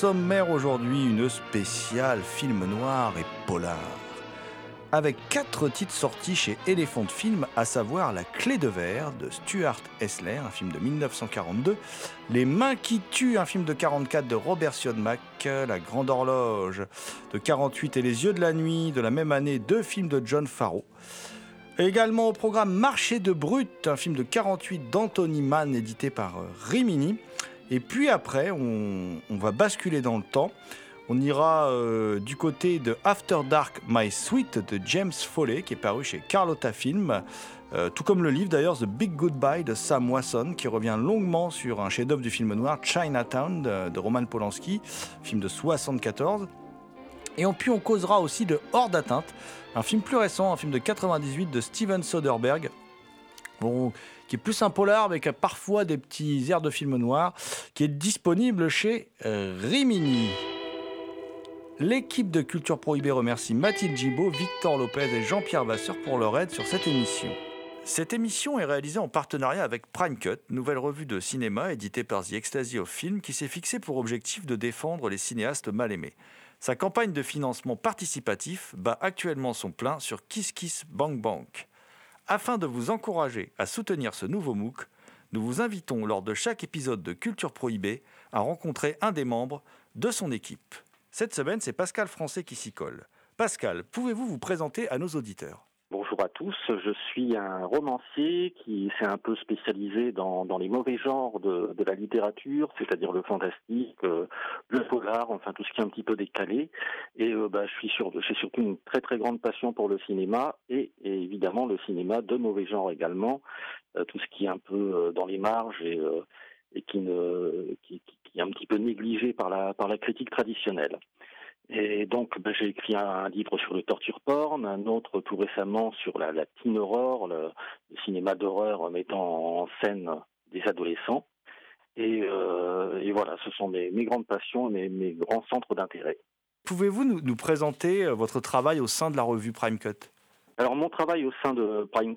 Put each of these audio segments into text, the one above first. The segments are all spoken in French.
sommaire aujourd'hui, une spéciale film noir et polar. Avec quatre titres sortis chez Elephant Film, à savoir La Clé de verre de Stuart Hessler, un film de 1942, Les Mains qui tuent, un film de 44 de Robert Siodmak, La Grande Horloge de 48 et Les Yeux de la Nuit de la même année, deux films de John Farrow. Également au programme Marché de Brut, un film de 48 d'Anthony Mann édité par euh, Rimini. Et puis après, on, va basculer dans le temps. On ira euh, du côté de After Dark My Sweet de James Foley, qui est paru chez Carlotta Film. Euh, tout comme le livre d'ailleurs The Big Goodbye de Sam Wasson, qui revient longuement sur un chef-d'œuvre du film noir Chinatown de, Roman Polanski, film de 74. Et puis on causera aussi de Hors d'atteinte, un film plus récent, un film de 98 de Steven Soderbergh. Qui est plus un polar avec parfois des petits airs de film noir, qui est disponible chez euh, Rimini. L'équipe de Culture Prohibée remercie Mathilde Gibaud, Victor Lopez et Jean-Pierre Vasseur pour leur aide sur cette émission. Cette émission est réalisée en partenariat avec Prime Cut, nouvelle revue de cinéma éditée par The Ecstasy of Film, qui s'est fixée pour objectif de défendre les cinéastes mal aimés. Sa campagne de financement participatif bat actuellement son plein sur Kiss Kiss Bank Bank. Afin de vous encourager à soutenir ce nouveau MOOC, nous vous invitons lors de chaque épisode de Culture Prohibée à rencontrer un des membres de son équipe. Cette semaine, c'est Pascal Français qui s'y colle. Pascal, pouvez-vous vous présenter à nos auditeurs? Bonjour à tous, je suis un romancier qui s'est un peu spécialisé dans, les mauvais genres de, la littérature, c'est-à-dire le fantastique, euh, le polar, enfin tout ce qui est un petit peu décalé. Et euh, bah, je j'ai surtout une très très grande passion pour le cinéma et, et évidemment le cinéma de mauvais genre également, euh, tout ce qui est un peu euh, dans les marges et, qui, ne, qui est un petit peu négligé par la, par la critique traditionnelle. Et donc, ben, j'ai écrit un, un livre sur le torture porn, un autre tout récemment sur la, la teen horror, le, le cinéma d'horreur mettant en scène des adolescents. Et, euh, et voilà, ce sont mes, mes grandes passions, mes, mes grands centres d'intérêt. Pouvez-vous nous, nous présenter euh, votre travail au sein de la revue Prime Cut? Alors, mon travail au sein de Prime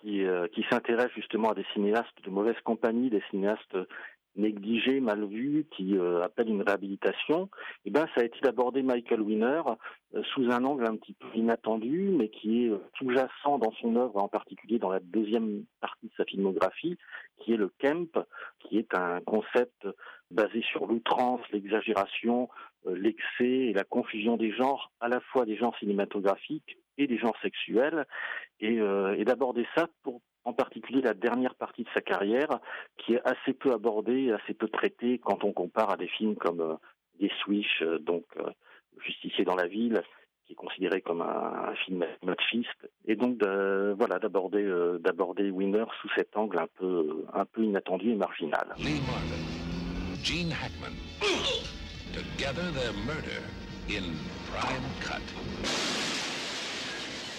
qui, euh, qui s'intéresse justement à des cinéastes de mauvaise compagnie, des cinéastes négligés, mal vus, qui euh, appellent une réhabilitation, eh ben, ça a été d'aborder Michael Winner euh, sous un angle un petit peu inattendu, mais qui est euh, sous-jacent dans son œuvre, en particulier dans la deuxième partie de sa filmographie, qui est le Kemp, qui est un concept basé sur l'outrance, l'exagération, l'excès et la confusion des genres, à la fois des genres cinématographiques et des genres sexuels, et d'aborder ça pour en particulier la dernière partie de sa carrière, qui est assez peu abordée, assez peu traitée quand on compare à des films comme euh, Des euh, donc euh, Justicier dans la ville, qui est considéré comme un, film machiste, et donc voilà d'aborder euh, d'aborder Winner sous cet angle un peu un peu inattendu et marginal. Lee Marvin, Gene Hackman. Together their murder in Prime Cut.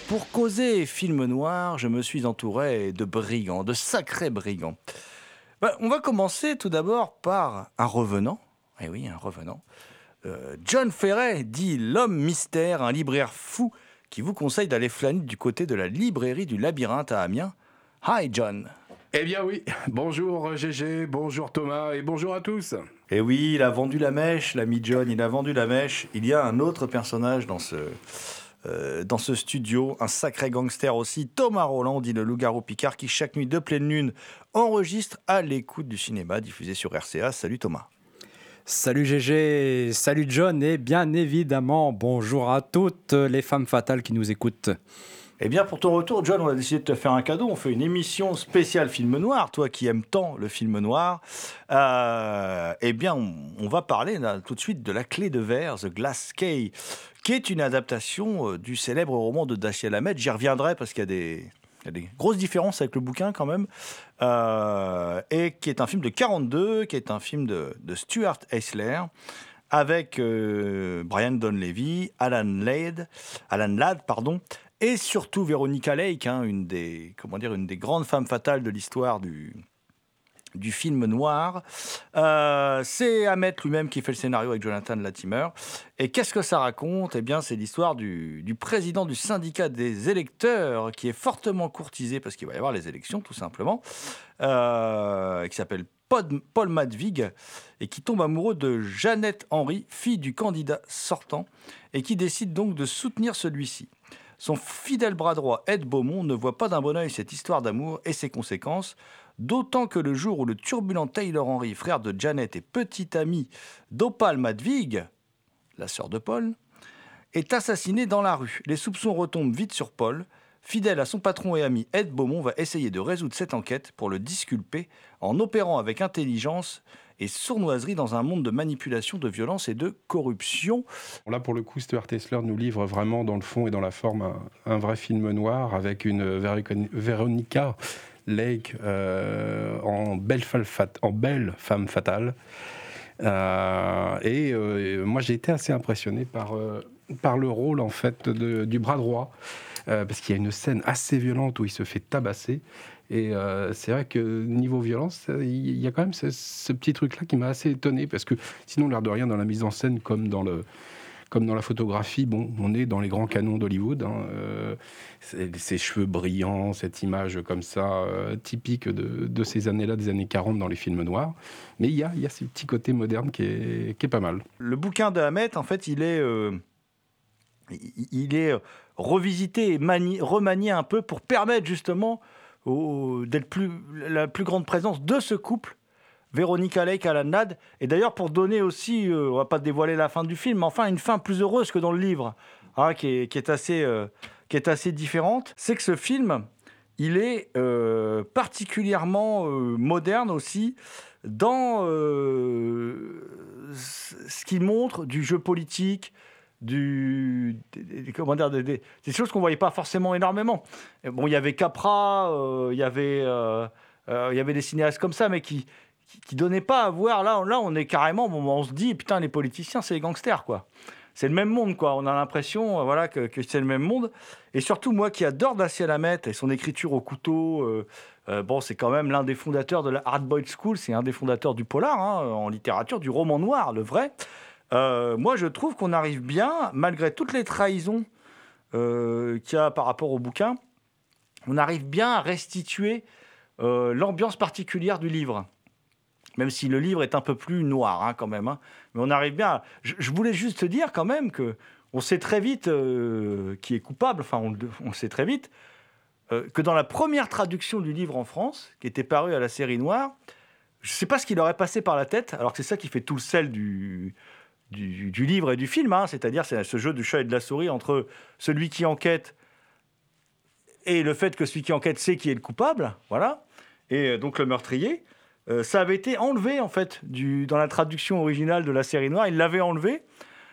Pour causer film noir, je me suis entouré de brigands, de sacrés brigands. Ben, on va commencer tout d'abord par un revenant. Eh oui, un revenant. euh, John Ferret, dit l'homme mystère, un libraire fou qui vous conseille d'aller flâner du côté de la librairie du labyrinthe à Amiens. Hi John. Eh bien oui, bonjour GG, bonjour Thomas et bonjour à tous. Et oui, il a vendu la mèche, l'ami John, il a vendu la mèche. Il y a un autre personnage dans ce, euh, dans ce studio, un sacré gangster aussi, Thomas Roland, dit le loup-garou Picard, qui chaque nuit de pleine lune enregistre à l'écoute du cinéma diffusé sur RCA. Salut Thomas. Salut GG, salut John et bien évidemment bonjour à toutes les femmes fatales qui nous écoutent. Eh bien, pour ton retour, John, on a décidé de te faire un cadeau. On fait une émission spéciale film noir. Toi qui aimes tant le film noir, euh, eh bien, on, va parler tout de suite de La Clé de Verre, The Glass Key, qui est une adaptation euh, du célèbre roman de Dashiell Hammett. J'y reviendrai parce qu'il y a des, grosses différences avec le bouquin quand même, euh, et qui est un film de 42, qui est un film de, Stuart Eisler, avec Brian Donlevy, Alan Ladd, Alan Ladd pardon, et surtout Veronica Lake, hein, une, des, comment dire, une des grandes femmes fatales de l'histoire du, du film noir. Euh, c'est Ahmet lui-même qui fait le scénario avec Jonathan Latimer. Et qu'est-ce que ça raconte? Eh bien, c'est l'histoire du, président du syndicat des électeurs qui est fortement courtisé parce qu'il va y avoir les élections, tout simplement, euh, qui s'appelle Paul Madvig et qui tombe amoureux de Jeannette Henry, fille du candidat sortant, et qui décide donc de soutenir celui-ci. Son fidèle bras droit, Ed Beaumont, ne voit pas d'un bon oeil cette histoire d'amour et ses conséquences, d'autant que le jour où le turbulent Taylor Henry, frère de Janet et petit ami d'Opal Madvig, la sœur de Paul, est assassiné dans la rue. Les soupçons retombent vite sur Paul. Fidèle à son patron et ami, Ed Beaumont va essayer de résoudre cette enquête pour le disculper en opérant avec intelligence et sournoiserie dans un monde de manipulation, de violence et de corruption. Là, pour le coup, Stuart Tesler nous livre vraiment dans le fond et dans la forme un, vrai film noir avec une Veronica Lake euh, en, belle femme fatale. Euh, et euh, moi, j'ai été assez impressionné par, par le rôle en fait du bras droit, parce qu'il y a une scène assez violente où il se fait tabasser. Et euh, c'est vrai que niveau violence, il y a quand même ce, petit truc-là qui m'a assez étonné, parce que sinon, l'air de rien, dans la mise en scène comme dans le comme dans la photographie, bon, on est dans les grands canons d'Hollywood. Hein, euh, ces cheveux brillants, cette image comme ça, euh, typique de, ces années-là, des années 40 dans les films noirs. Mais il y a, y a ce petit côté moderne qui est, qui est pas mal. Le bouquin de Hamet, en fait, il est, il est revisité et remanié un peu pour permettre justement d'être plus, la plus grande présence de ce couple, Véronique Lake, Alan Nad. Et d'ailleurs, pour donner aussi, euh, on va pas dévoiler la fin du film, mais enfin une fin plus heureuse que dans le livre, hein, qui, est, assez, euh, qui est assez différente, c'est que ce film, il est euh, particulièrement moderne aussi dans ce qu'il montre du jeu politique, des, comment des, choses qu'on voyait pas forcément énormément. Bon, il y avait Capra, euh, il y avait, euh, euh, y avait des cinéastes comme ça, mais qui, qui, donnaient pas à voir. Là, là, on est carrément, bon, on se dit, putain, les politiciens, c'est les gangsters, quoi. C'est le même monde, quoi. On a l'impression, voilà, que, c'est le même monde. Et surtout, moi, qui adore Daciel Hamet et son écriture au couteau. bon, c'est quand même l'un des fondateurs de la Hard School, c'est un des fondateurs du polar hein, en littérature, du roman noir, le vrai. Euh, moi, je trouve qu'on arrive bien, malgré toutes les trahisons euh, qu'il y a par rapport au bouquin, on arrive bien à restituer euh, l'ambiance particulière du livre. Même si le livre est un peu plus noir, hein, quand même. Hein. Mais on arrive bien. Je, voulais juste te dire, quand même, que on sait très vite qui est coupable. Enfin, on, sait très vite que dans la première traduction du livre en France, qui était parue à la série noire, je ne sais pas ce qu'il aurait passé par la tête, alors que c'est ça qui fait tout le sel du, du, livre et du film, hein. c'est-à-dire c'est ce jeu du chat et de la souris entre celui qui enquête et le fait que celui qui enquête sait qui est le coupable, voilà, et euh, donc le meurtrier. Euh, ça avait été enlevé en fait dans la traduction originale de la série noire, il l'avait enlevé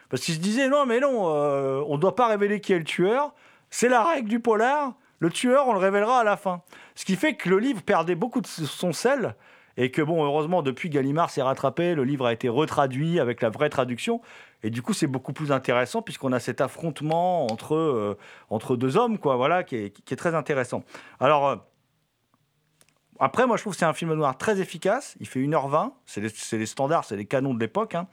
parce qu'il se disait non mais non, euh, on ne doit pas révéler qui est le tueur, c'est la règle du polar, le tueur on le révélera à la fin. Ce qui fait que le livre perdait beaucoup de son sel et que bon, heureusement, depuis Gallimard s'est rattrapé, le livre a été retraduit avec la vraie traduction. Et du coup, c'est beaucoup plus intéressant puisqu'on a cet affrontement entre, euh, entre deux hommes, quoi, voilà, qui est, qui est très intéressant. Alors, euh, après, moi, je trouve que c'est un film noir très efficace. Il fait 1h20. C'est les, les, standards, c'est les canons de l'époque. Hein.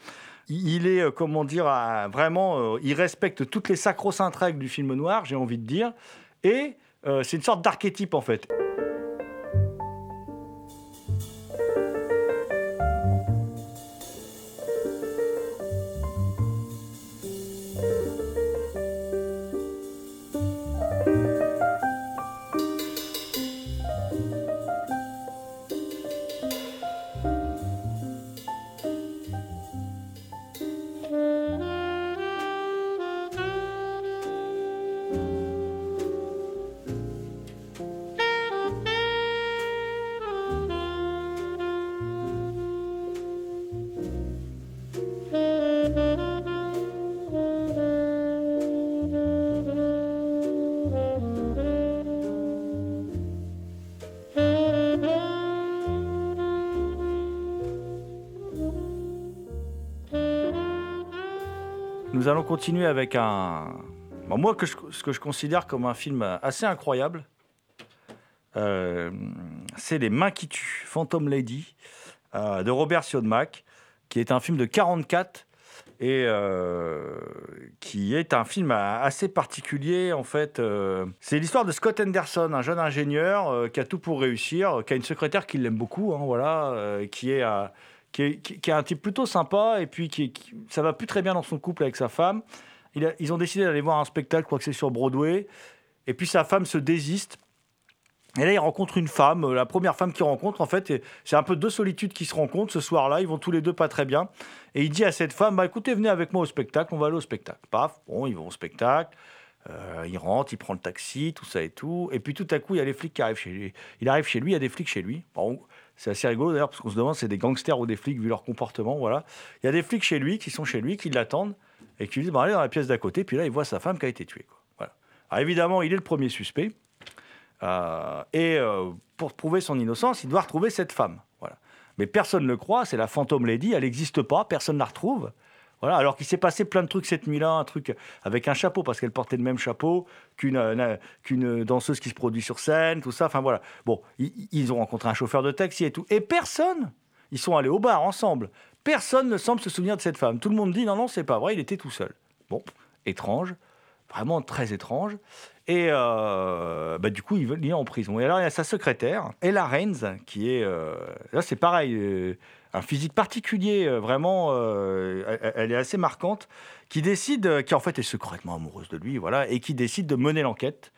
il est, euh, comment dire, vraiment, il respecte toutes les sacro-saintes règles du film noir, j'ai envie de dire. Et c'est une sorte d'archétype, en fait. Allons continuer avec un. moi, que je- ce que je considère comme un film assez incroyable, euh, c'est Les Mains qui tuent, Phantom Lady, euh, de Robert Siodmak, qui est un film de 44 et euh, qui est un film assez particulier en fait. c'est l'histoire de Scott Henderson, un jeune ingénieur qui a tout pour réussir, qui a une secrétaire qui l'aime beaucoup, hein, voilà, qui est qui est, un type plutôt sympa et puis qui, ça va plus très bien dans son couple avec sa femme. Ils ont décidé d'aller voir un spectacle, je que c'est sur Broadway. Et puis sa femme se désiste. Et là, il rencontre une femme, euh, la première femme qu'il rencontre, en fait, c'est un peu deux solitudes qui se rencontrent ce soir-là. Ils vont tous les deux pas très bien. Et il dit à cette femme, bah écoutez, venez avec moi au spectacle, on va aller au spectacle. Paf, bon, ils vont au spectacle. Euh, il rentre, il prend le taxi, tout ça et tout. Et puis tout à coup, il y a les flics qui arrivent chez lui. Il arrive chez lui, il y a des flics chez lui. Bon, c'est assez rigolo d'ailleurs, parce qu'on se demande c'est des gangsters ou des flics vu leur comportement. Voilà. Il y a des flics chez lui qui sont chez lui, qui l'attendent et qui lui disent bah, allez dans la pièce d'à côté. Puis là, il voit sa femme qui a été tuée. Quoi. Voilà. Évidemment, il est le premier suspect. Euh, et euh, pour prouver son innocence, il doit retrouver cette femme. Voilà. Mais personne ne le croit, c'est la fantôme lady, elle n'existe pas, personne ne la retrouve. Voilà, alors qu'il s'est passé plein de trucs cette nuit-là, un truc avec un chapeau, parce qu'elle portait le même chapeau qu'une euh, danseuse qui se produit sur scène, tout ça. Enfin voilà. Bon, ils, ont rencontré un chauffeur de taxi et tout. Et personne, ils sont allés au bar ensemble. Personne ne semble se souvenir de cette femme. Tout le monde dit non, non, c'est pas vrai, il était tout seul. Bon, étrange, vraiment très étrange. Et euh, bah, du coup, il est en prison. Et alors, il y a sa secrétaire, Ella Raines, qui est. euh, là, c'est pareil, un physique particulier, euh, vraiment. euh, elle, est assez marquante, qui décide, euh, qui en fait est secrètement amoureuse de lui, voilà, et qui décide de mener l'enquête.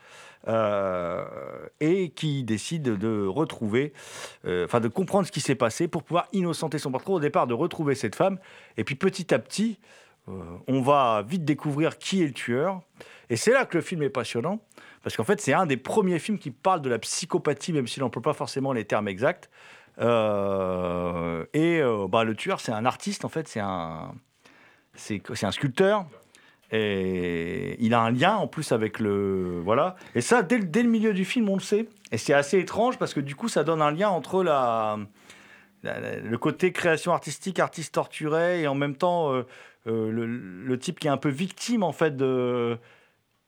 et qui décide de retrouver, enfin de comprendre ce qui s'est passé pour pouvoir innocenter son parcours au départ, de retrouver cette femme. Et puis petit à petit, on va vite découvrir qui est le tueur. Et c'est là que le film est passionnant, parce qu'en fait, c'est un des premiers films qui parle de la psychopathie, même s'il n'emploie pas forcément les termes exacts. Euh, et euh, bah, le tueur, c'est un artiste, en fait, c'est un, c'est, un sculpteur. Et il a un lien en plus avec le. Voilà. Et ça, dès, dès le milieu du film, on le sait. Et c'est assez étrange parce que du coup, ça donne un lien entre la, le côté création artistique, artiste torturé, et en même temps, euh, le, type qui est un peu victime, en fait, de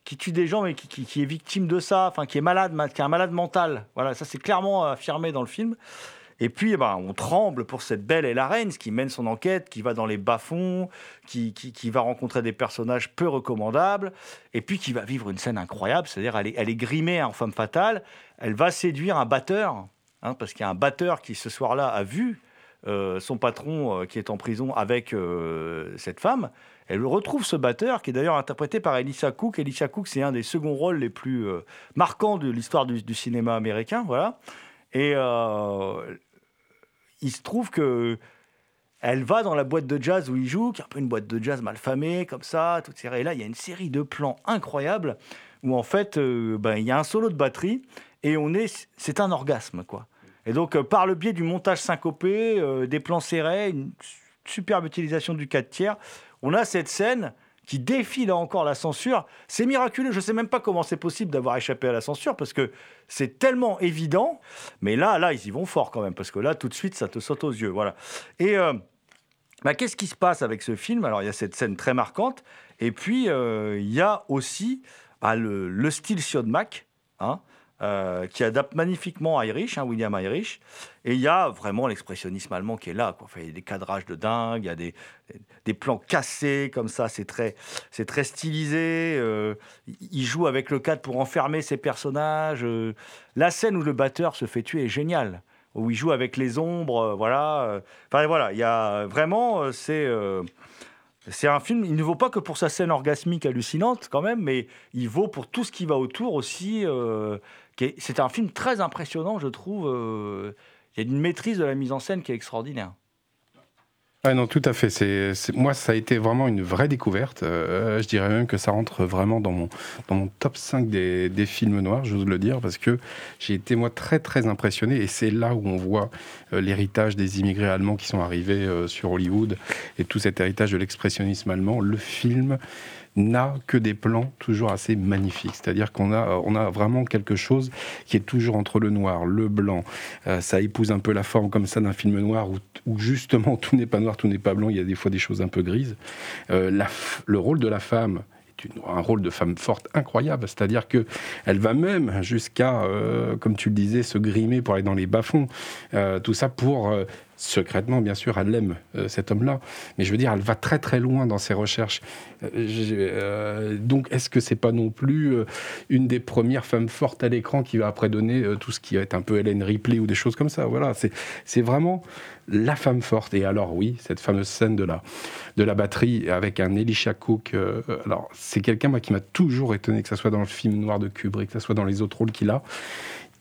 qui tue des gens mais qui, qui- qui est victime de ça, enfin qui est malade, ma- qui est un malade mental. Voilà, ça c'est clairement affirmé dans le film. Et puis, eh ben, on tremble pour cette belle Ella Raines qui mène son enquête, qui va dans les bas-fonds, qui, qui- va rencontrer des personnages peu recommandables, et puis qui va vivre une scène incroyable, c'est-à-dire elle est, elle est grimée en femme fatale, elle va séduire un batteur, hein, parce qu'il y a un batteur qui ce soir-là a vu euh, son patron euh, qui est en prison avec euh, cette femme. Elle retrouve ce batteur qui est d'ailleurs interprété par Elisha Cook. Elisha Cook, c'est un des seconds rôles les plus marquants de l'histoire du, du cinéma américain. Voilà. Et euh, il se trouve que elle va dans la boîte de jazz où il joue, qui est un peu une boîte de jazz mal famée, comme ça. Tout serré. Et là, il y a une série de plans incroyables où en fait, euh, ben, il y a un solo de batterie et on est, c'est un orgasme, quoi. Et donc, euh, par le biais du montage syncopé, des plans serrés, une superbe utilisation du 4 tiers, on a cette scène qui défie là encore la censure. C'est miraculeux, je ne sais même pas comment c'est possible d'avoir échappé à la censure, parce que c'est tellement évident. Mais là, là, ils y vont fort quand même, parce que là, tout de suite, ça te saute aux yeux. Voilà. Et euh, bah, qu'est-ce qui se passe avec ce film? Alors, il y a cette scène très marquante, et puis euh, il y a aussi bah, le, le style hein, euh, qui adapte magnifiquement Irish, hein, William Irish. Et il y a vraiment l'expressionnisme allemand qui est là. Quoi. Il y a des cadrages de dingue, il y a des, des plans cassés comme ça, c'est très, très stylisé. Euh, il joue avec le cadre pour enfermer ses personnages. Euh. la scène où le batteur se fait tuer est géniale. Où il joue avec les ombres, voilà. Enfin voilà, il y a vraiment, c'est c'est un film, il ne vaut pas que pour sa scène orgasmique hallucinante quand même, mais il vaut pour tout ce qui va autour aussi. C'est un film très impressionnant, je trouve. Euh, il y a une maîtrise de la mise en scène qui est extraordinaire. Non, tout à fait. C'est, moi, ça a été vraiment une vraie découverte. Euh, je dirais même que ça rentre vraiment dans mon, dans mon top 5 des, des films noirs, j'ose le dire, parce que j'ai été, moi, très, très impressionné. Et c'est là où on voit euh, l'héritage des immigrés allemands qui sont arrivés sur Hollywood et tout cet héritage de l'expressionnisme allemand. Le film n'a que des plans toujours assez magnifiques. C'est-à-dire qu'on a, on a vraiment quelque chose qui est toujours entre le noir, le blanc. Euh, ça épouse un peu la forme comme ça d'un film noir où, justement tout n'est pas noir, tout n'est pas blanc. Il y a des fois des choses un peu grises. Euh, la, le rôle de la femme un rôle de femme forte incroyable. C'est-à-dire que elle va même jusqu'à, euh, comme tu le disais, se grimer pour aller dans les bas-fonds. Euh, tout ça pour euh, secrètement, bien sûr, elle aime cet homme-là. Mais je veux dire, elle va très très loin dans ses recherches. donc, est-ce que c'est pas non plus une des premières femmes fortes à l'écran qui va après donner tout ce qui est un peu Hélène Ripley ou des choses comme ça? Voilà, c'est vraiment la femme forte. Et alors oui, cette fameuse scène de la, de la batterie avec un Elisha Cook. Euh, alors c'est quelqu'un moi qui m'a toujours étonné que ce soit dans le film noir de Kubrick, que ce soit dans les autres rôles qu'il a.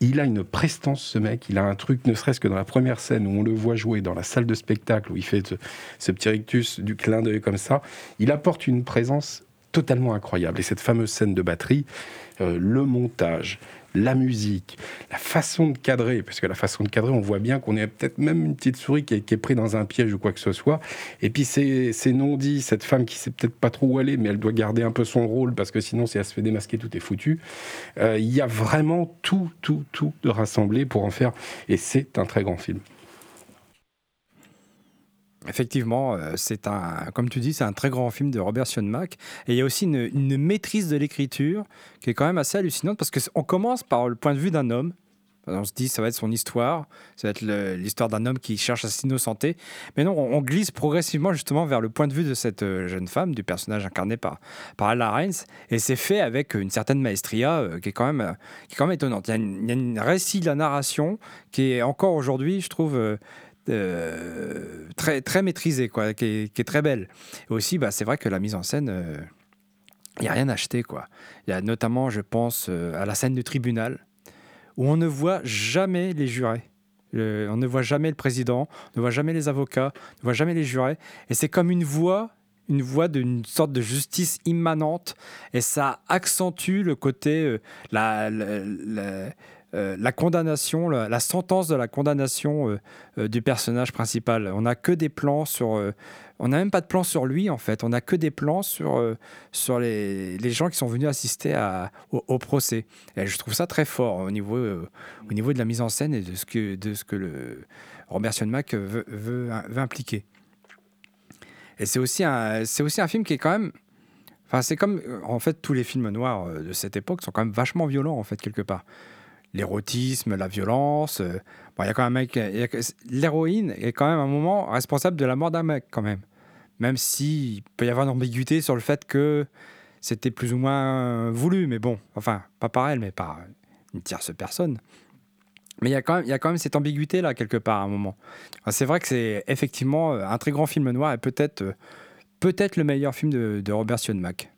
Il a une prestance, ce mec. Il a un truc, ne serait-ce que dans la première scène où on le voit jouer dans la salle de spectacle, où il fait ce, petit rictus du clin d'œil comme ça. Il apporte une présence totalement incroyable. Et cette fameuse scène de batterie, euh, le montage, la musique, la façon de cadrer, parce que la façon de cadrer, on voit bien qu'on est peut-être même une petite souris qui est, qui prise dans un piège ou quoi que ce soit. Et puis c'est non dit, cette femme qui sait peut-être pas trop où aller, mais elle doit garder un peu son rôle, parce que sinon, si elle se fait démasquer, tout est foutu. Euh, il y a vraiment tout, tout, tout de rassemblé pour en faire. Et c'est un très grand film. Effectivement, euh, c'est un, comme tu dis, c'est un très grand film de Robert Sionmack. Et il y a aussi une, maîtrise de l'écriture qui est quand même assez hallucinante parce qu'on commence par le point de vue d'un homme. On se dit, ça va être son histoire, ça va être l'histoire d'un homme qui cherche à s'innocenter. Mais non, on, glisse progressivement justement vers le point de vue de cette euh, jeune femme, du personnage incarné par, par Alla. Et c'est fait avec une certaine maestria euh, qui, est quand même, qui est quand même étonnante. Il y a, une, récit de la narration qui est encore aujourd'hui, je trouve, très, très maîtrisée, quoi, qui est, très belle. Et aussi, bah, c'est vrai que la mise en scène, il euh, n'y a rien acheté. Quoi. Notamment, je pense, euh, à la scène du tribunal, où on ne voit jamais les jurés. on ne voit jamais le président, on ne voit jamais les avocats, on ne voit jamais les jurés. Et c'est comme une voix une voix d'une sorte de justice immanente et ça accentue le côté la, euh, la condamnation, la, sentence de la condamnation euh, euh, du personnage principal. On n'a que des plans sur. on n'a même pas de plan sur lui, en fait. On n'a que des plans sur, sur les, les, gens qui sont venus assister au, procès. Et je trouve ça très fort au niveau, au niveau de la mise en scène et de ce que, de ce que le Robert Sionmack veut, veut, veut impliquer. Et c'est aussi, un, aussi un film qui est quand même. Enfin, c'est comme. En fait, tous les films noirs de cette époque sont quand même vachement violents, en fait, quelque part l'érotisme, la violence. Euh, bon, y a quand même. L'héroïne est quand même un moment responsable de la mort d'un mec, quand même. Même s'il peut y avoir une ambiguïté sur le fait que c'était plus ou moins voulu, mais bon, enfin, pas par elle, mais par une tierce personne. Mais il y, a quand même, cette ambiguïté-là, quelque part, à un moment. C'est vrai que c'est effectivement un très grand film noir et peut-être peut-être le meilleur film de, de Robert Sionmack.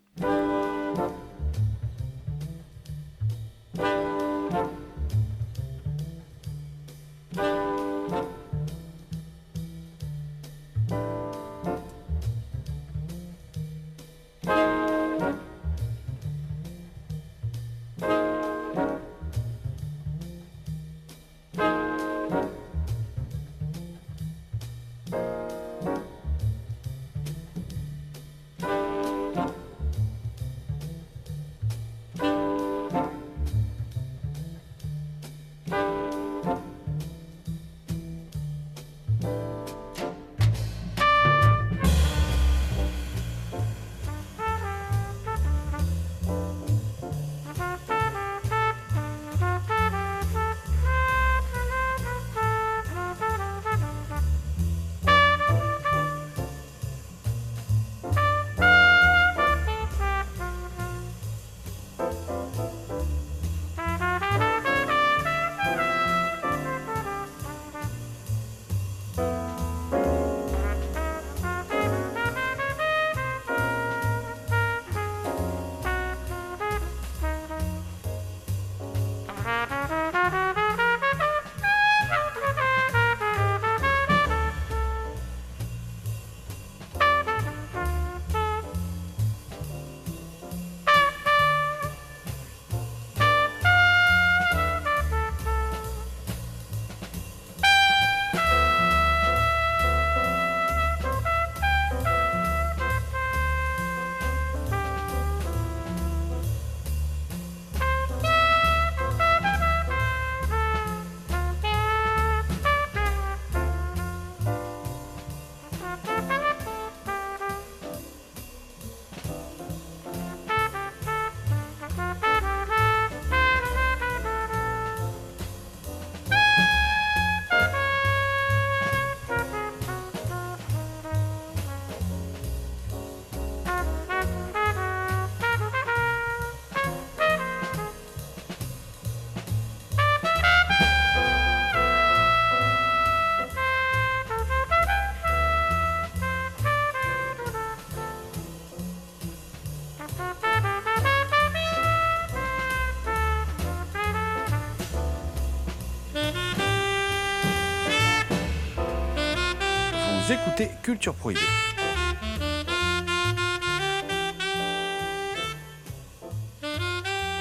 Culture Prohibée.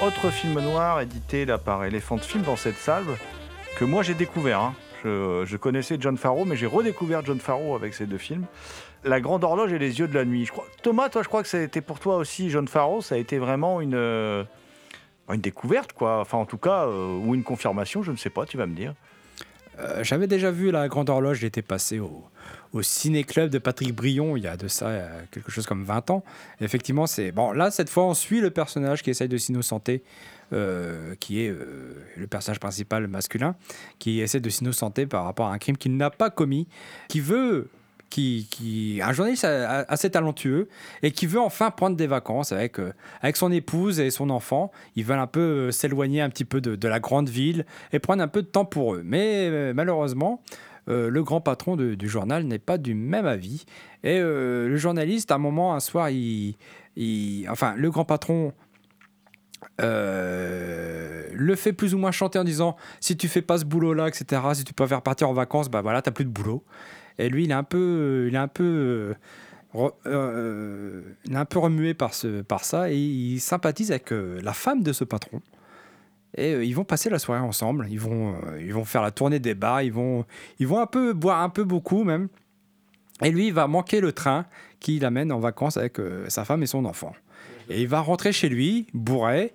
Autre film noir édité là par Elephant Film dans cette salle que moi j'ai découvert. hein. Je, connaissais John Farrow, mais j'ai redécouvert John Farrow avec ces deux films. La Grande Horloge et Les Yeux de la Nuit. Thomas, toi, je crois que ça a été pour toi aussi, John Farrow, ça a été vraiment une, euh, une découverte, quoi. Enfin, en tout cas, euh, ou une confirmation, je ne sais pas, tu vas me dire. Euh, J'avais déjà vu La Grande Horloge, j'étais passé au, ciné-club de Patrick Brion il y a de ça euh, quelque chose comme 20 ans. Effectivement, c'est. Bon, là, cette fois, on suit le personnage qui essaye de s'innocenter, euh, qui est le personnage principal masculin, qui essaie de s'innocenter par rapport à un crime qu'il n'a pas commis, qui veut. Qui, un journaliste assez talentueux et qui veut enfin prendre des vacances avec, euh, avec son épouse et son enfant. Ils veulent un peu euh, s'éloigner un petit peu de, la grande ville et prendre un peu de temps pour eux. Mais euh, malheureusement, le grand patron du journal n'est pas du même avis. Et le journaliste, à un moment, un soir, il, enfin, le grand patron le fait plus ou moins chanter en disant si tu fais pas ce boulot là, etc. Si tu peux faire partir en vacances, bah voilà, t'as plus de boulot. Et lui, il est un peu, il est un peu, euh, euh, il est un peu remué par ce, par ça, et il sympathise avec euh, la femme de ce patron. Et ils vont passer la soirée ensemble. Ils vont, ils vont faire la tournée des bars. Ils vont, ils vont un peu boire un peu beaucoup même. Et lui, il va manquer le train qui l'amène en vacances avec sa femme et son enfant. Et il va rentrer chez lui, bourré.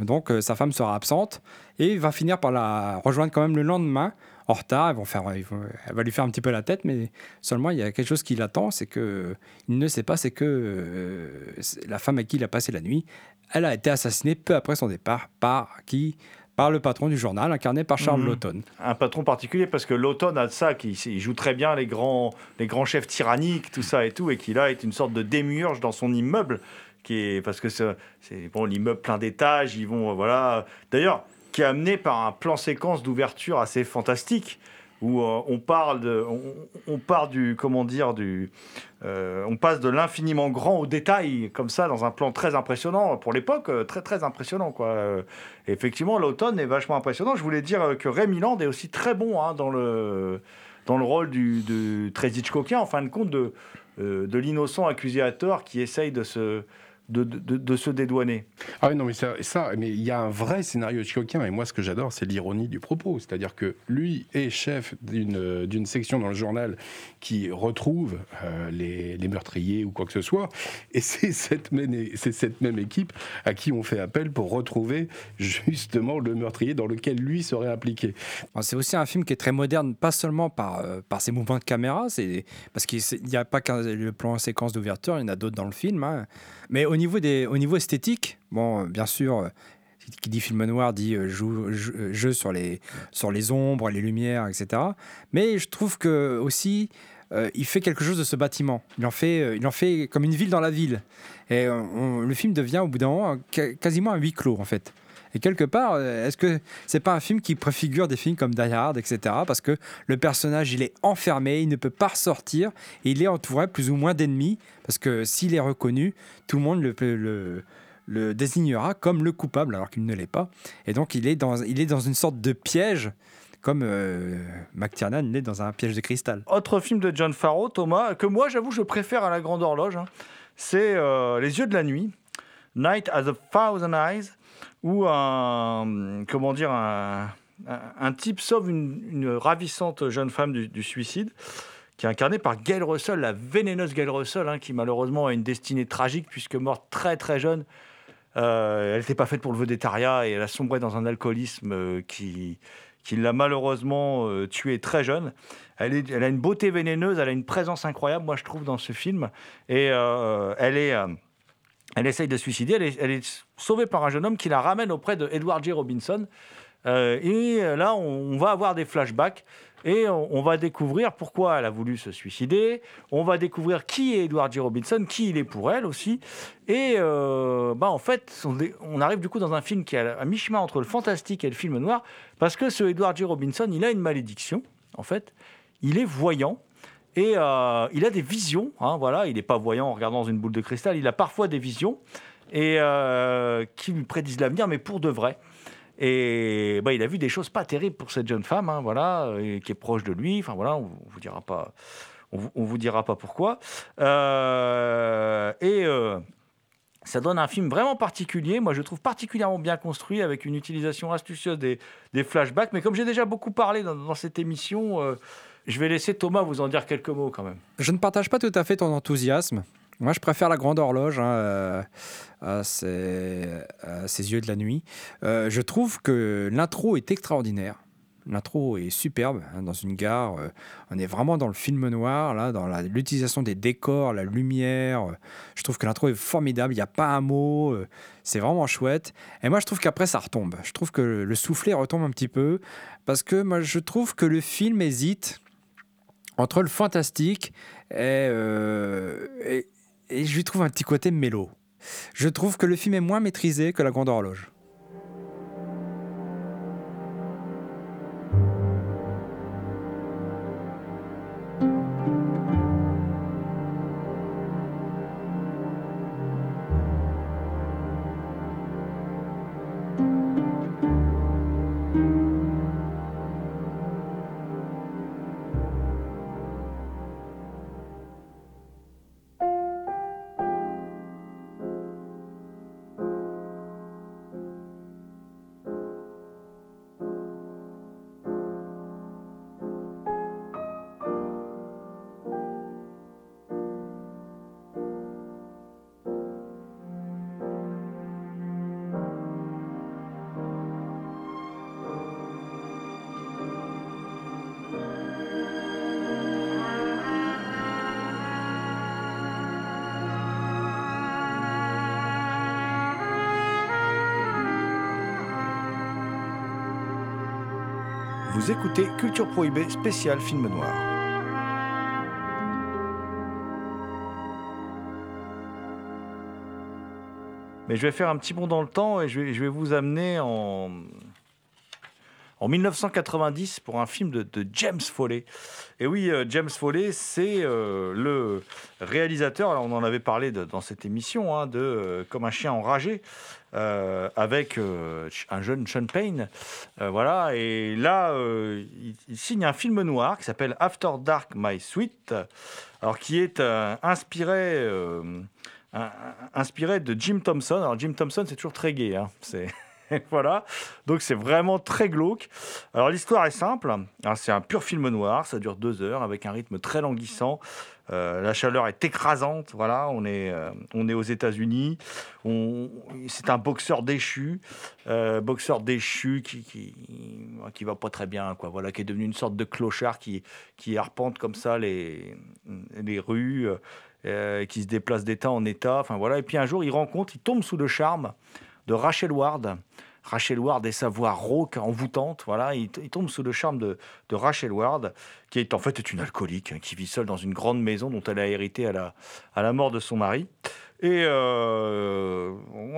Donc sa femme sera absente. Et il va finir par la rejoindre quand même le lendemain, en retard. Ils vont faire, ils vont- elle va lui faire un petit peu la tête, mais seulement il y a quelque chose qui l'attend. C'est que il ne sait pas, c'est que euh, la femme avec qui il a passé la nuit, elle a été assassinée peu après son départ par qui? Par le patron du journal, incarné par Charles. Lawton. Un patron particulier parce que l'automne a de ça, qui il joue très bien les grands, les grands chefs tyranniques, tout ça et tout, et qui là est une sorte de démiurge dans son immeuble, qui est parce que c'est c'est- bon l'immeuble plein d'étages, ils vont euh, voilà. D'ailleurs, qui est amené par un plan séquence d'ouverture assez fantastique où euh, on parle de, on, part du comment dire du, euh, on passe de l'infiniment grand au détail comme ça dans un plan très impressionnant pour l'époque, euh, très très impressionnant quoi. Effectivement, l'automne est vachement impressionnant. Je voulais dire que Rémi Land est aussi très bon hein, dans le dans le rôle du de très Hitchcockien en fin de compte de de l'innocent accusé à tort qui essaye de se de, de, de- de se dédouaner. Ah oui, non, mais ça, ça, mais il y a un vrai scénario Hitchcockien, et moi, ce que j'adore, c'est l'ironie du propos. C'est-à-dire que lui est chef d'une euh, d'une section dans le journal qui retrouve euh, les, les meurtriers ou quoi que ce soit, et c'est cette, même, c'est cette même équipe à qui on fait appel pour retrouver justement le meurtrier dans lequel lui serait impliqué. Alors, C'est aussi un film qui est très moderne, pas seulement par, euh, par ses mouvements de caméra, c'est parce qu'il n'y a pas qu'un le plan séquence d'ouverture, il y en a d'autres dans le film. hein. Mais au niveau, des, au niveau esthétique, bon, euh, bien sûr, euh, qui dit film noir dit euh, jeu, sur, les, sur les ombres, les lumières, etc. Mais je trouve que aussi, il fait quelque chose de ce bâtiment. Il en fait, il en fait comme une ville dans la ville. Et le film devient au bout d'un moment quasiment un huis clos, en fait. Et quelque part, euh, est-ce que c'est pas un film qui préfigure des films comme Die Hard, etc. Parce que le personnage, il est enfermé, il ne peut pas ressortir, il est entouré plus ou moins d'ennemis, parce que s'il est reconnu, tout le monde le, désignera comme le coupable, alors qu'il ne l'est pas. Et donc, il est dans, il est dans une sorte de piège, comme euh, McTiernan il est dans un piège de cristal. Autre film de John Farrow, Thomas, que moi j'avoue je préfère à La Grande Horloge, hein, c'est euh, Les Yeux de la Nuit, Night as a Thousand Eyes, où un, comment dire, un, un- type sauve une, ravissante jeune femme du, suicide, qui est incarnée par Gail Russell, la vénéneuse Gail Russell, hein, qui malheureusement a une destinée tragique puisque morte très très jeune. Euh, elle n'était pas faite pour le védétariat et elle a sombré dans un alcoolisme euh, qui, qui l'a malheureusement euh, tuée très jeune. Elle, est- elle a une beauté vénéneuse, elle a une présence incroyable, moi je trouve, dans ce film. Et euh, elle est. euh, elle essaye de se suicider, elle est, elle est sauvée par un jeune homme qui la ramène auprès de Edward J. Robinson. Euh, et là, on, va avoir des flashbacks et on, va découvrir pourquoi elle a voulu se suicider. On va découvrir qui est Edward J. Robinson, qui il est pour elle aussi. Et euh, bah, en fait, on arrive du coup dans un film qui est à, à mi-chemin entre le fantastique et le film noir, parce que ce Edward J. Robinson, il a une malédiction, en fait. Il est voyant. Et euh, il a des visions, hein, voilà, il n'est pas voyant en regardant dans une boule de cristal, il a parfois des visions et euh, qui lui prédisent l'avenir, mais pour de vrai. Et bah, il a vu des choses pas terribles pour cette jeune femme, hein, voilà, et qui est proche de lui. Enfin voilà, on, vous dira pas, On, vous- dira pas pourquoi. Euh, et ça donne un film vraiment particulier. Moi, je trouve particulièrement bien construit avec une utilisation astucieuse des, flashbacks. Mais comme j'ai déjà beaucoup parlé dans, dans cette émission, euh, je vais laisser Thomas vous en dire quelques mots quand même. Je ne partage pas tout à fait ton enthousiasme. Moi, je préfère la grande horloge hein, euh, à, ses, yeux de la nuit. Euh, je trouve que l'intro est extraordinaire. L'intro est superbe hein, dans une gare. euh, on est vraiment dans le film noir, là, dans l'utilisation des décors, la lumière. je trouve que l'intro est formidable. Il n'y a pas un mot. c'est vraiment chouette. Et moi, je trouve qu'après, ça retombe. Je trouve que le soufflet retombe un petit peu parce que moi, je trouve que le film hésite entre le fantastique et, euh, et, et je lui trouve un petit côté mélo. Je trouve que le film est moins maîtrisé que La Grande Horloge. Culture Prohibée spécial film noir. Mais je vais faire un petit bond dans le temps et je vais vous amener en, en 1990 pour un film de, James Foley. Et oui, euh, James Foley, c'est euh, le réalisateur, on en avait parlé dans cette émission, hein, de euh, Comme un chien enragé, avec un jeune Sean Payne. Voilà, et là, il, signe un film noir qui s'appelle After Dark My Sweet, alors qui est inspiré. inspiré de Jim Thompson. Alors Jim Thompson, c'est toujours très gay. hein. C'est voilà. Donc c'est vraiment très glauque. Alors l'histoire est simple. C'est un pur film noir. Ça dure deux heures avec un rythme très languissant. Euh, la chaleur est écrasante. Voilà, on est, euh, on est aux États-Unis. C'est un boxeur déchu, euh, boxeur déchu qui, qui qui va pas très bien, quoi. Voilà, qui est devenu une sorte de clochard qui qui arpente comme ça les les rues, qui se déplace d'état en état. Enfin voilà. Et puis un jour, il rencontre, il tombe sous le charme de Rachel Ward. Rachel Ward et sa voix rauque, envoûtante, voilà, il, tombe sous le charme de, de Rachel Ward, qui est en fait est une alcoolique, hein, qui vit seule dans une grande maison dont elle a hérité à la, à la mort de son mari. Et euh,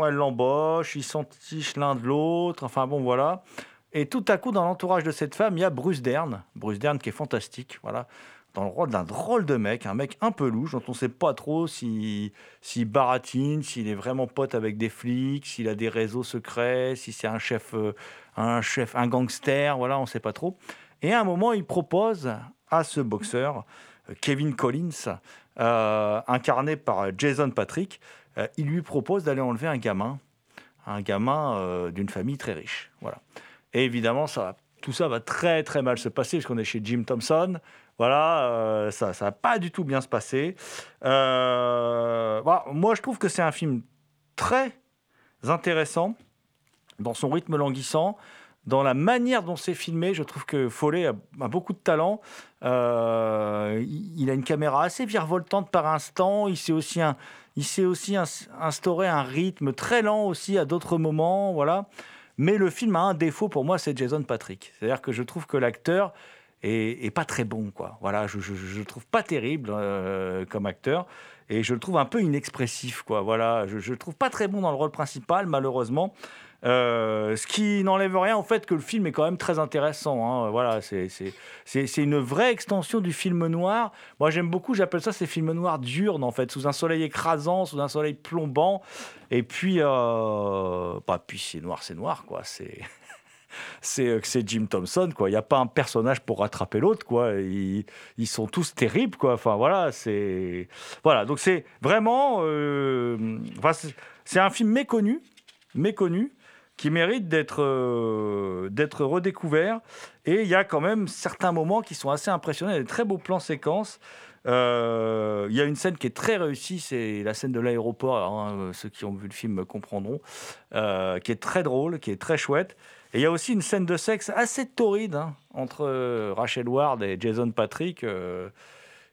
elle l'embauche, ils s'entichent l'un de l'autre, enfin bon voilà. Et tout à coup, dans l'entourage de cette femme, il y a Bruce Dern, Bruce Dern qui est fantastique, voilà, dans le rôle d'un drôle de mec, un mec un peu louche, dont on ne sait pas trop s'il si, baratine, s'il est vraiment pote avec des flics, s'il a des réseaux secrets, si c'est un chef, euh, un chef, un gangster, voilà, on ne sait pas trop. Et à un moment, il propose à ce boxeur, euh, Kevin Collins, euh, incarné par Jason Patrick, il lui propose d'aller enlever un gamin, un gamin d'une famille très riche. Voilà. Et évidemment, ça, tout ça va très très mal se passer, parce qu'on est chez Jim Thompson. Voilà, euh, ça va pas du tout bien se passer. Euh, voilà, moi, je trouve que c'est un film très intéressant dans son rythme languissant, dans la manière dont c'est filmé. Je trouve que Follet a, beaucoup de talent. Euh, il, a une caméra assez virevoltante par instant. Il sait aussi, un, il sait aussi ins- instaurer un rythme très lent aussi à d'autres moments. Voilà. Mais le film a un défaut pour moi, c'est Jason Patrick. C'est-à-dire que je trouve que l'acteur est pas très bon, quoi. Voilà, je, le trouve pas terrible euh, comme acteur et je le trouve un peu inexpressif, quoi. Voilà, je, le trouve pas très bon dans le rôle principal, malheureusement. Euh, ce qui n'enlève rien au fait que le film est quand même très intéressant. hein. Voilà, c'est une vraie extension du film noir. Moi, j'aime beaucoup, j'appelle ça ces films noirs diurnes, en fait, sous un soleil écrasant, sous un soleil plombant. Et puis, euh, bah, puis c'est noir, c'est noir, quoi. C'est c'est euh, c'est Jim Thompson, quoi. Il n'y a pas un personnage pour rattraper l'autre, quoi. Ils, sont tous terribles, quoi. Enfin, voilà, c'est. Voilà, donc c'est vraiment. euh, c'est- un film méconnu, méconnu, qui mérite d'être euh, d'être redécouvert. Et il y a quand même certains moments qui sont assez impressionnants. Des très beaux plans séquences. Il y a une scène qui est très réussie, c'est la scène de l'aéroport. Hein, ceux qui ont vu le film comprendront, qui est très drôle, qui est très chouette. Et il y a aussi une scène de sexe assez torride hein, entre euh, Rachel Ward et Jason Patrick, euh,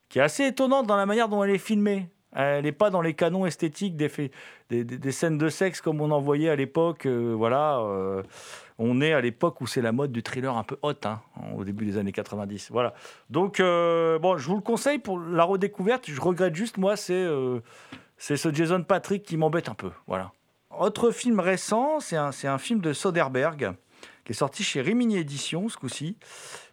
qui est assez étonnante dans la manière dont elle est filmée. Elle n'est pas dans les canons esthétiques des, scènes de sexe comme on en voyait à l'époque. euh, voilà, on est à l'époque où c'est la mode du thriller un peu hot, hein, au début des années 90. Voilà. Donc, bon, je vous le conseille pour la redécouverte. Je regrette juste, moi, c'est ce Jason Patrick qui m'embête un peu. Voilà. Autre film récent, c'est un, un film de Soderbergh qui est sorti chez Rimini Éditions ce coup-ci,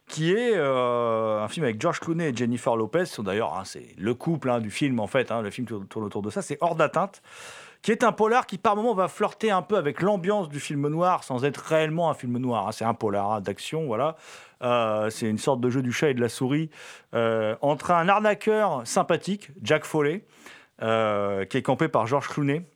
qui est euh, un film avec George Clooney et Jennifer Lopez. D'ailleurs, hein, c'est le couple hein, du film, en fait. hein, le film tourne autour de ça. C'est Hors d'atteinte, qui est un polar qui, par moments, va flirter un peu avec l'ambiance du film noir sans être réellement un film noir. C'est un polar d'action, voilà. Euh, c'est une sorte de jeu du chat et de la souris euh, entre un arnaqueur sympathique, Jack Foley, qui est campé par George Clooney,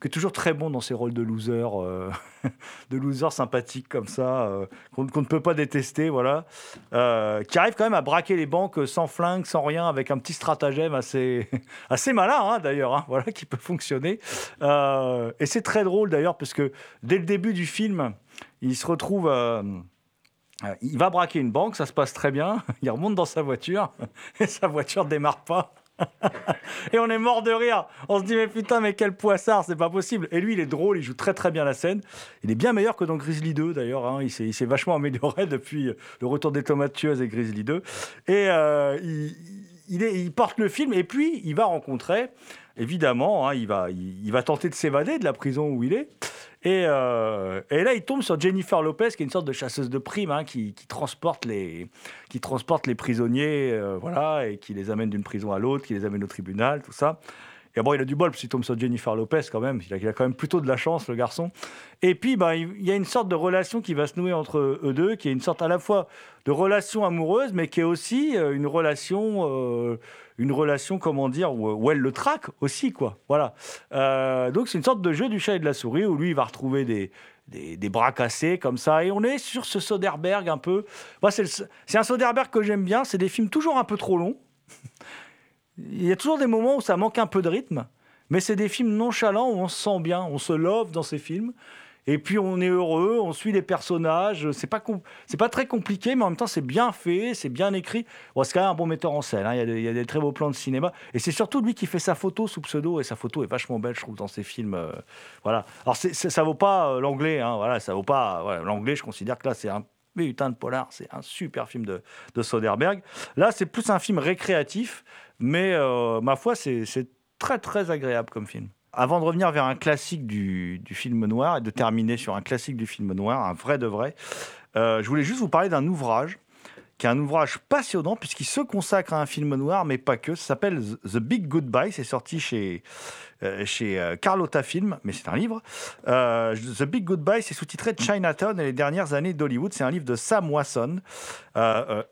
qui est toujours très bon dans ses rôles de loser, euh, de loser sympathique comme ça, euh, qu'on ne peut pas détester, voilà, euh, qui arrive quand même à braquer les banques sans flingue, sans rien, avec un petit stratagème assez, assez malin hein, d'ailleurs, hein, voilà, qui peut fonctionner. Et c'est très drôle d'ailleurs, parce que dès le début du film, il se retrouve. il va braquer une banque, ça se passe très bien. Il remonte dans sa voiture et sa voiture démarre pas. Et on est mort de rire. On se dit mais putain mais quel poissard, c'est pas possible. Et lui il est drôle, il joue très très bien la scène. Il est bien meilleur que dans Grizzly 2 d'ailleurs. hein. Il s'est vachement amélioré depuis le retour des tomates tueuses et Grizzly 2. Et euh, il, porte le film et puis il va rencontrer évidemment, hein, il, va, il va tenter de s'évader de la prison où il est. Et, euh, et là, il tombe sur Jennifer Lopez, qui est une sorte de chasseuse de primes, hein, qui, transporte les, qui transporte les prisonniers, euh, voilà, et qui les amène d'une prison à l'autre, qui les amène au tribunal, tout ça. Et bon, il a du bol, parce qu'il tombe sur Jennifer Lopez quand même. Il a, quand même plutôt de la chance, le garçon. Et puis, ben, il y a une sorte de relation qui va se nouer entre eux deux, qui est une sorte à la fois de relation amoureuse, mais qui est aussi euh, une relation, une relation, comment dire, où, elle le traque aussi, quoi. Voilà. Euh, donc, c'est une sorte de jeu du chat et de la souris, où lui, il va retrouver des, des, bras cassés comme ça. Et on est sur ce Soderbergh un peu. Le- c'est un Soderbergh que j'aime bien. C'est des films toujours un peu trop longs. Il y a toujours des moments où ça manque un peu de rythme, mais c'est des films nonchalants où on se sent bien, on se love dans ces films. Et puis on est heureux, on suit les personnages. C'est pas c'est pas très compliqué, mais en même temps c'est bien fait, c'est bien écrit. Bon, c'est quand même un bon metteur en scène. hein. Il, y a des, très beaux plans de cinéma, et c'est surtout lui qui fait sa photo sous pseudo, et sa photo est vachement belle, je trouve, dans ses films. euh, voilà. Alors ça vaut pas euh, l'anglais, hein, voilà, ça vaut pas l'anglais. Je considère que là c'est un putain de polar, c'est un super film de, de Soderbergh. Là c'est plus un film récréatif, mais euh, ma foi c'est très très agréable comme film. Avant de revenir vers un classique du, film noir et de terminer sur un classique du film noir, un vrai de vrai, euh, je voulais juste vous parler d'un ouvrage qui est un ouvrage passionnant puisqu'il se consacre à un film noir, mais pas que. Ça s'appelle The Big Goodbye. C'est sorti chez, euh, chez euh, Carlotta Film, mais c'est un livre. Euh, The Big Goodbye, c'est sous-titré Chinatown et les dernières années d'Hollywood. C'est un livre de Sam Wasson.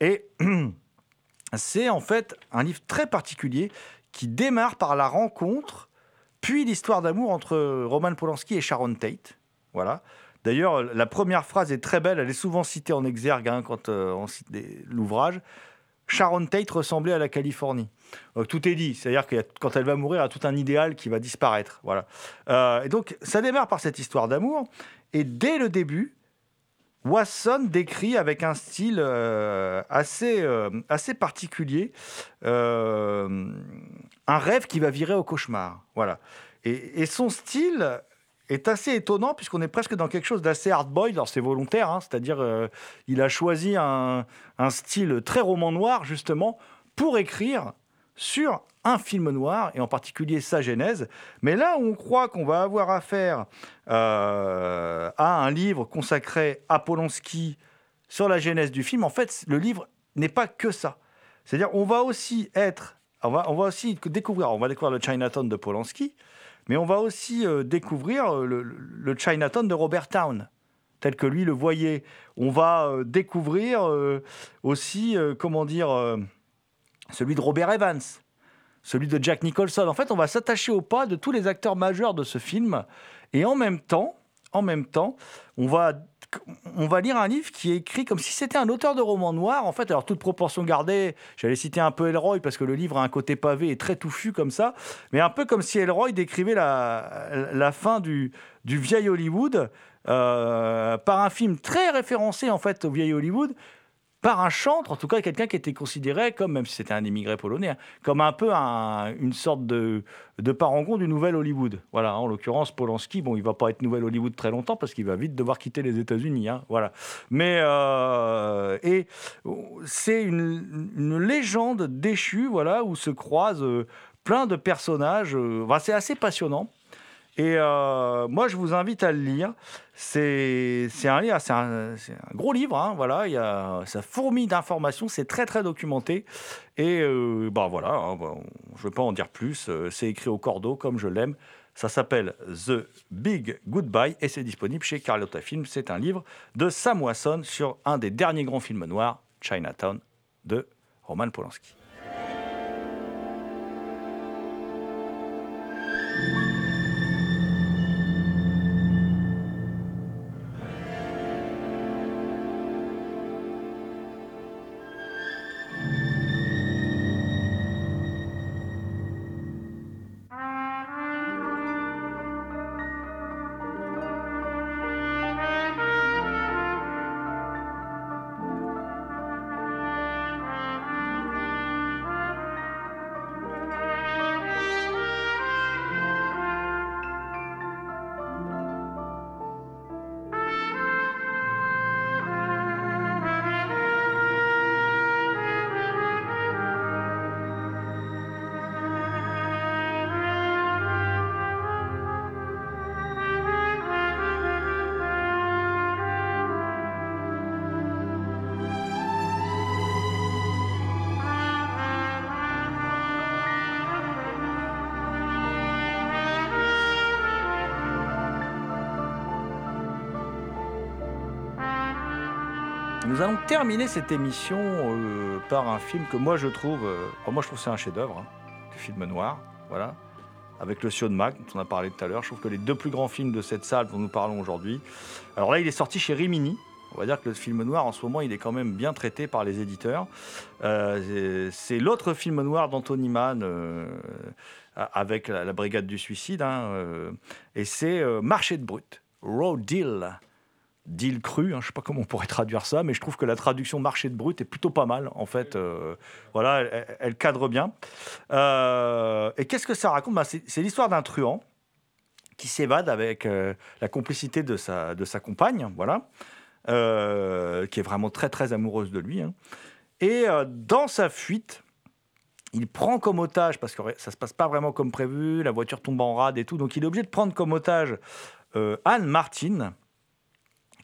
Et c'est en fait un livre très particulier qui démarre par la rencontre puis l'histoire d'amour entre Roman Polanski et Sharon Tate. Voilà. D'ailleurs, la première phrase est très belle, elle est souvent citée en exergue hein, quand euh, on cite l'ouvrage. Sharon Tate ressemblait à la Californie. Donc, tout est dit, c'est-à-dire que quand elle va mourir, il y a tout un idéal qui va disparaître. Voilà. Euh, et donc, ça démarre par cette histoire d'amour, et dès le début, Wasson décrit avec un style euh, assez, euh, assez particulier euh, un rêve qui va virer au cauchemar. Voilà. Et, son style est assez étonnant puisqu'on est presque dans quelque chose d'assez hard-boiled. Alors c'est volontaire, hein, c'est-à-dire euh, il a choisi un, un style très roman noir justement pour écrire sur un film noir, et en particulier sa genèse. Mais là où on croit qu'on va avoir affaire euh, à un livre consacré à Polanski sur la genèse du film, en fait, le livre n'est pas que ça. C'est-à-dire, on va aussi être, on va, aussi découvrir, on va découvrir le Chinatown de Polanski, mais on va aussi euh, découvrir euh, le, Chinatown de Robert Town. tel que lui le voyait. On va euh, découvrir aussi, comment dire, celui de Robert Evans, celui de Jack Nicholson. En fait, on va s'attacher au pas de tous les acteurs majeurs de ce film. Et en même temps, en même temps, on va, on va lire un livre qui est écrit comme si c'était un auteur de roman noir. En fait, alors toute proportion gardée, j'allais citer un peu Elroy parce que le livre a un côté pavé et très touffu comme ça, mais un peu comme si Elroy décrivait la, fin du, du vieil Hollywood euh, par un film très référencé en fait au vieil Hollywood par un chantre, en tout cas quelqu'un qui était considéré comme, même si c'était un immigré polonais, hein, comme un peu un- une sorte de, de parangon du nouvel Hollywood. Voilà, en l'occurrence, Polanski, bon, il va pas être nouvel Hollywood très longtemps parce qu'il va vite devoir quitter les États-Unis. hein, voilà. Mais euh, et c'est une, légende déchue, voilà, où se croisent euh, plein de personnages. euh, c'est assez passionnant. Et euh, moi, je vous invite à le lire. C'est un, gros livre, hein, voilà. Il y a, ça fourmille d'informations, c'est très très documenté. Et euh, bah voilà, hein, bah, je ne veux pas en dire plus. euh, C'est écrit au cordeau comme je l'aime. Ça s'appelle The Big Goodbye et c'est disponible chez Carlotta Film. C'est un livre de Sam Wasson sur un des derniers grands films noirs, Chinatown, de Roman Polanski. Nous allons terminer cette émission euh, par un film que moi je trouve, euh, oh, moi je trouve c'est un chef-d'œuvre, hein, du film noir, voilà, avec le Sio de Mac dont on a parlé tout à l'heure. Je trouve que les deux plus grands films de cette salle dont nous parlons aujourd'hui. Alors là, il est sorti chez Rimini. On va dire que le film noir en ce moment, il est quand même bien traité par les éditeurs. Euh, c'est l'autre film noir d'Anthony Mann avec la, Brigade du Suicide, hein, et c'est Marché de brut, Raw Deal deal cru, hein, je ne sais pas comment on pourrait traduire ça, mais je trouve que la traduction marché de brut est plutôt pas mal, en fait. euh, voilà, elle, cadre bien. Euh, et qu'est-ce que ça raconte? Bah, C'est l'histoire d'un truand qui s'évade avec euh, la complicité de sa, de sa compagne, voilà, qui est vraiment très très amoureuse de lui. hein. Et dans sa fuite, il prend comme otage, parce que ça se passe pas vraiment comme prévu, la voiture tombe en rade et tout, donc il est obligé de prendre comme otage Anne Martin,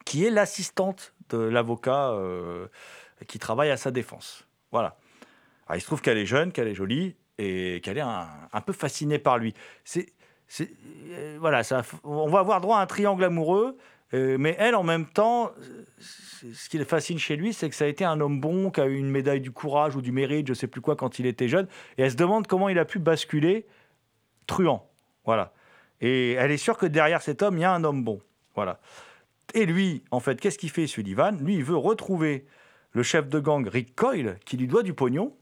qui est l'assistante de l'avocat euh, qui travaille à sa défense. Voilà. Il se trouve qu'elle est jeune, qu'elle est jolie et qu'elle est un, peu fascinée par lui. Euh, voilà, on va avoir droit à un triangle amoureux, euh, mais elle, en même temps, ce qui le fascine chez lui, c'est que ça a été un homme bon, qui a eu une médaille du courage ou du mérite, je sais plus quoi, quand il était jeune, et elle se demande comment il a pu basculer truand. Voilà. Et elle est sûre que derrière cet homme, il y a un homme bon. Voilà. Et lui, en fait, qu'est-ce qu'il fait, Sullivan? Lui, il veut retrouver le chef de gang Rick Coyle, qui lui doit du pognon,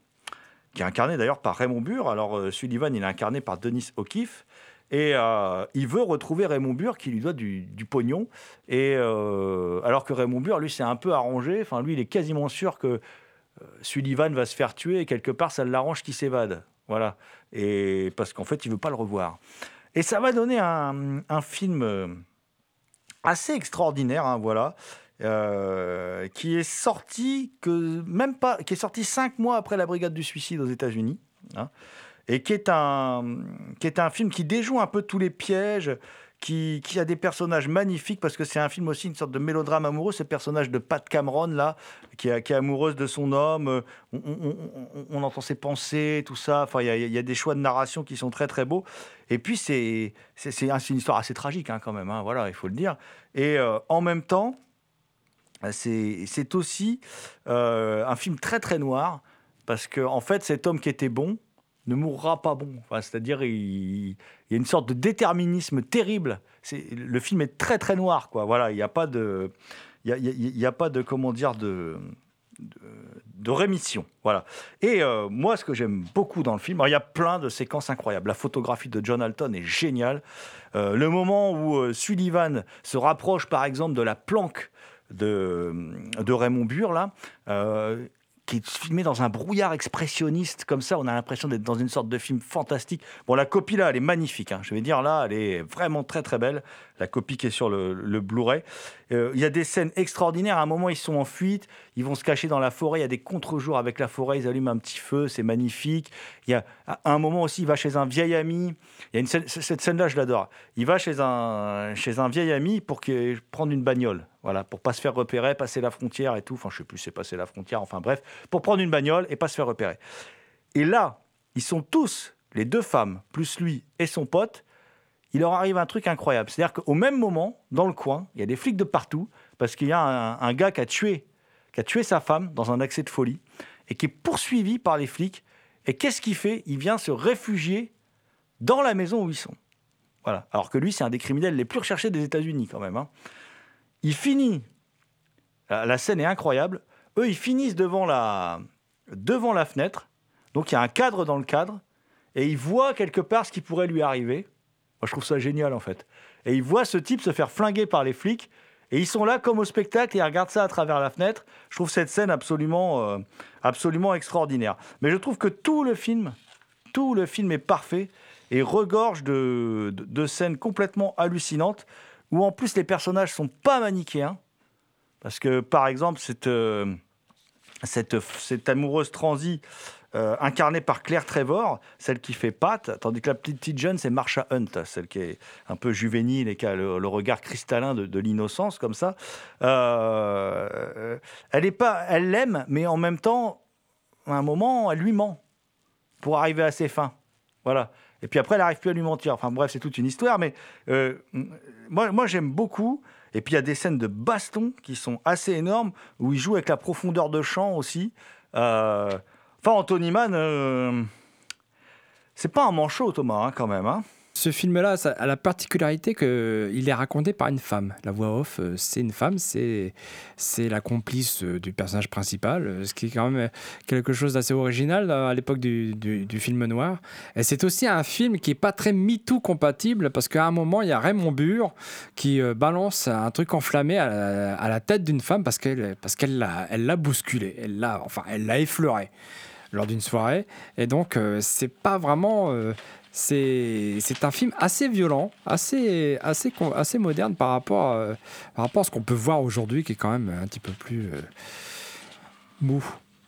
qui est incarné d'ailleurs par Raymond Burr. Alors, euh, Sullivan, il est incarné par Denis O'Keefe. Et euh, il veut retrouver Raymond Burr, qui lui doit du, pognon. Et euh, alors que Raymond Burr, lui, c'est un peu arrangé. Enfin, lui, il est quasiment sûr que Sullivan va se faire tuer et quelque part, ça l'arrange qu'il s'évade. Voilà. Et parce qu'en fait, il veut pas le revoir. Et ça va donner un, film assez extraordinaire, hein, voilà, euh, qui est sorti que même pas, qui est sorti cinq mois après la Brigade du Suicide aux États-Unis. hein. et qui est un, qui est un film qui déjoue un peu tous les pièges, qui, a des personnages magnifiques, parce que c'est un film aussi une sorte de mélodrame amoureux, ce personnage de Pat Cameron, là, qui est, amoureuse de son homme, euh, on, entend ses pensées, tout ça, enfin, il y a, des choix de narration qui sont très très beaux, et puis c'est c'est c'est un- c'est une histoire assez tragique hein, quand même, hein, voilà, il faut le dire, et euh, en même temps, c'est c'est aussi euh, un film très très noir, parce que en fait, cet homme qui était bon ne mourra pas bon. C'est-à-dire, il, y a une sorte de déterminisme terrible. Le film est très très noir, quoi. Voilà, il n'y a pas de, il y a, pas de comment dire de rémission. Voilà. Et euh, moi, ce que j'aime beaucoup dans le film, il y a plein de séquences incroyables. La photographie de John Alton est géniale. Euh, le moment où euh, Sullivan se rapproche, par exemple, de la planque de, de Raymond Burr, là, qui est filmé dans un brouillard expressionniste comme ça. On a l'impression d'être dans une sorte de film fantastique. Bon, la copie là, elle est magnifique. hein. Je vais dire là, elle est vraiment très très belle. La copie qui est sur le, Blu-ray. Euh, Il y a des scènes extraordinaires. À un moment, ils sont en fuite. Ils vont se cacher dans la forêt. Il y a des contre-jours avec la forêt. Ils allument un petit feu. C'est magnifique. Il y a un moment aussi, il va chez un vieil ami. Il y a cette scène-là, je l'adore. Il va chez un, chez un vieil ami pour prendre une bagnole. Voilà, pour pas se faire repérer, passer la frontière et tout. Enfin, je sais plus, c'est passer la frontière. Enfin, bref, pour prendre une bagnole et pas se faire repérer. Et là, ils sont tous, les deux femmes, plus lui et son pote, il leur arrive un truc incroyable. C'est-à-dire qu'au même moment, dans le coin, il y a des flics de partout, parce qu'il y a un gars qui a, tué, qui a tué sa femme dans un accès de folie, et qui est poursuivi par les flics. Et qu'est-ce qu'il fait? Il vient se réfugier dans la maison où ils sont. Voilà. Alors que lui, c'est un des criminels les plus recherchés des États-Unis, quand même. hein. Il finit. La scène est incroyable. Eux, ils finissent devant la, devant la fenêtre. Donc, il y a un cadre dans le cadre. Et ils voient quelque part ce qui pourrait lui arriver. Moi, je trouve ça génial, en fait. Et ils voient ce type se faire flinguer par les flics. Et ils sont là comme au spectacle et ils regardent ça à travers la fenêtre. Je trouve cette scène absolument, euh, absolument extraordinaire. Mais je trouve que tout le film, tout le film est parfait et regorge de, de, scènes complètement hallucinantes où en plus les personnages sont pas manichéens. Parce que par exemple, cette, euh, cette, cette amoureuse transie euh, incarnée par Claire Trevor, celle qui fait Pat, tandis que la petite, jeune, c'est Marsha Hunt, celle qui est un peu juvénile et qui a le, regard cristallin de, l'innocence, comme ça. Euh, elle est pas, elle l'aime, mais en même temps, à un moment, elle lui ment pour arriver à ses fins. Voilà. Et puis après, elle n'arrive plus à lui mentir. Enfin bref, c'est toute une histoire, mais euh, moi, j'aime beaucoup. Et puis il y a des scènes de baston qui sont assez énormes, où il joue avec la profondeur de champ aussi. Enfin, Anthony Mann, euh, c'est pas un manchot, Thomas, hein, quand même. Hein. Ce film-là a la particularité qu'il est raconté par une femme. La voix off, euh, c'est une femme, c'est la complice euh, du personnage principal, ce qui est quand même quelque chose d'assez original à l'époque du, du- film noir. Et c'est aussi un film qui est pas très MeToo compatible parce qu'à un moment, il y a Raymond Burr qui balance un truc enflammé à la, tête d'une femme parce qu'elle qu'elle l'a elle l'a bousculé, elle l'a enfin elle lors d'une soirée. Et donc, euh, c'est pas vraiment. euh, c'est un film assez violent, assez, assez, moderne par rapport, à, par rapport ce qu'on peut voir aujourd'hui, qui est quand même un petit peu plus euh, mou.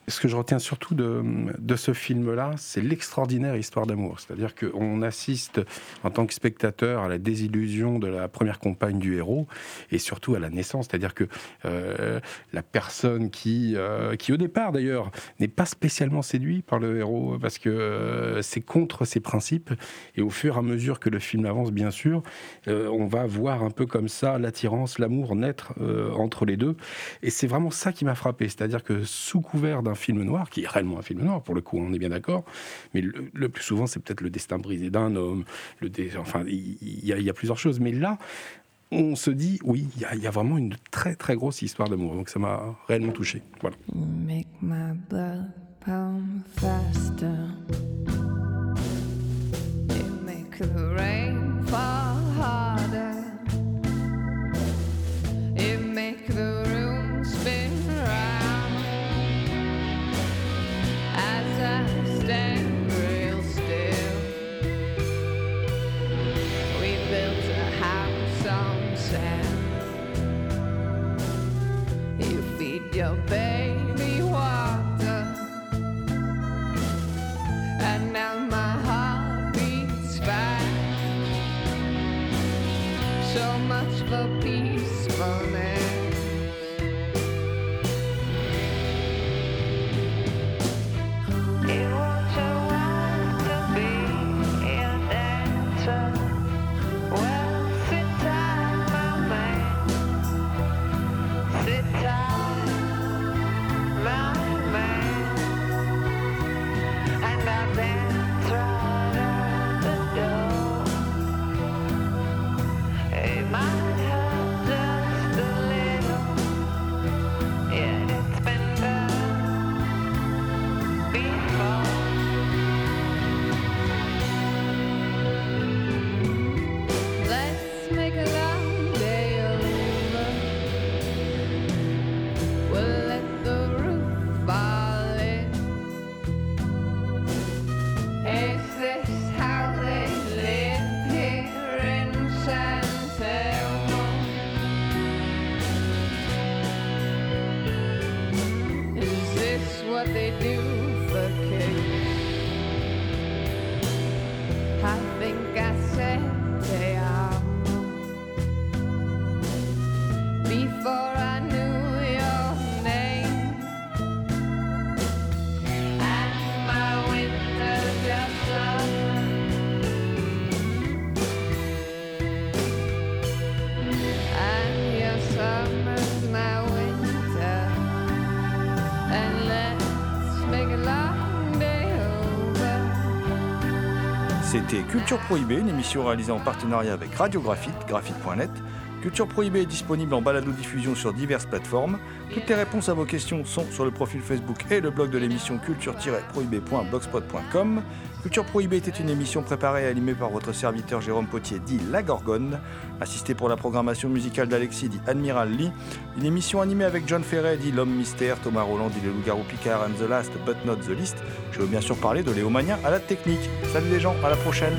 Ce que je retiens surtout de, ce film-là, c'est l'extraordinaire histoire d'amour. C'est-à-dire qu'on assiste en tant que spectateur à la désillusion de la première compagne du héros et surtout à la naissance. C'est-à-dire que euh, la personne qui, euh, qui au départ d'ailleurs, n'est pas spécialement séduit par le héros parce que euh, c'est contre ses principes. Et au fur et à mesure que le film avance, bien sûr, on va voir un peu comme ça l'attirance, l'amour naître entre les deux. Et c'est vraiment ça qui m'a frappé. C'est-à-dire que sous couvert d'un film noir, qui est réellement un film noir, pour le coup, on est bien d'accord, mais le, plus souvent, c'est peut-être le destin brisé d'un homme, le dé- enfin, il y, a- plusieurs choses. Mais là, on se dit, oui, il y, a- vraiment une très, très grosse histoire d'amour. Donc ça m'a réellement touché. Voilà. Culture Prohibée, une émission réalisée en partenariat avec Radio Graphite, graphite.net. Culture Prohibée est disponible en balado-diffusion sur diverses plateformes. Toutes les réponses à vos questions sont sur le profil Facebook et le blog de l'émission culture-prohibée.blogspot.com. Culture Prohibée était une émission préparée et animée par votre serviteur Jérôme Potier, dit La Gorgone, assisté pour la programmation musicale d'Alexis, dit Admiral Lee. Une émission animée avec John Ferret, dit L'Homme Mystère, Thomas Roland, dit Le Loup-Garou Picard and the Last but not the least. Je veux bien sûr parler de Léo Mania à la technique. Salut les gens, à la prochaine.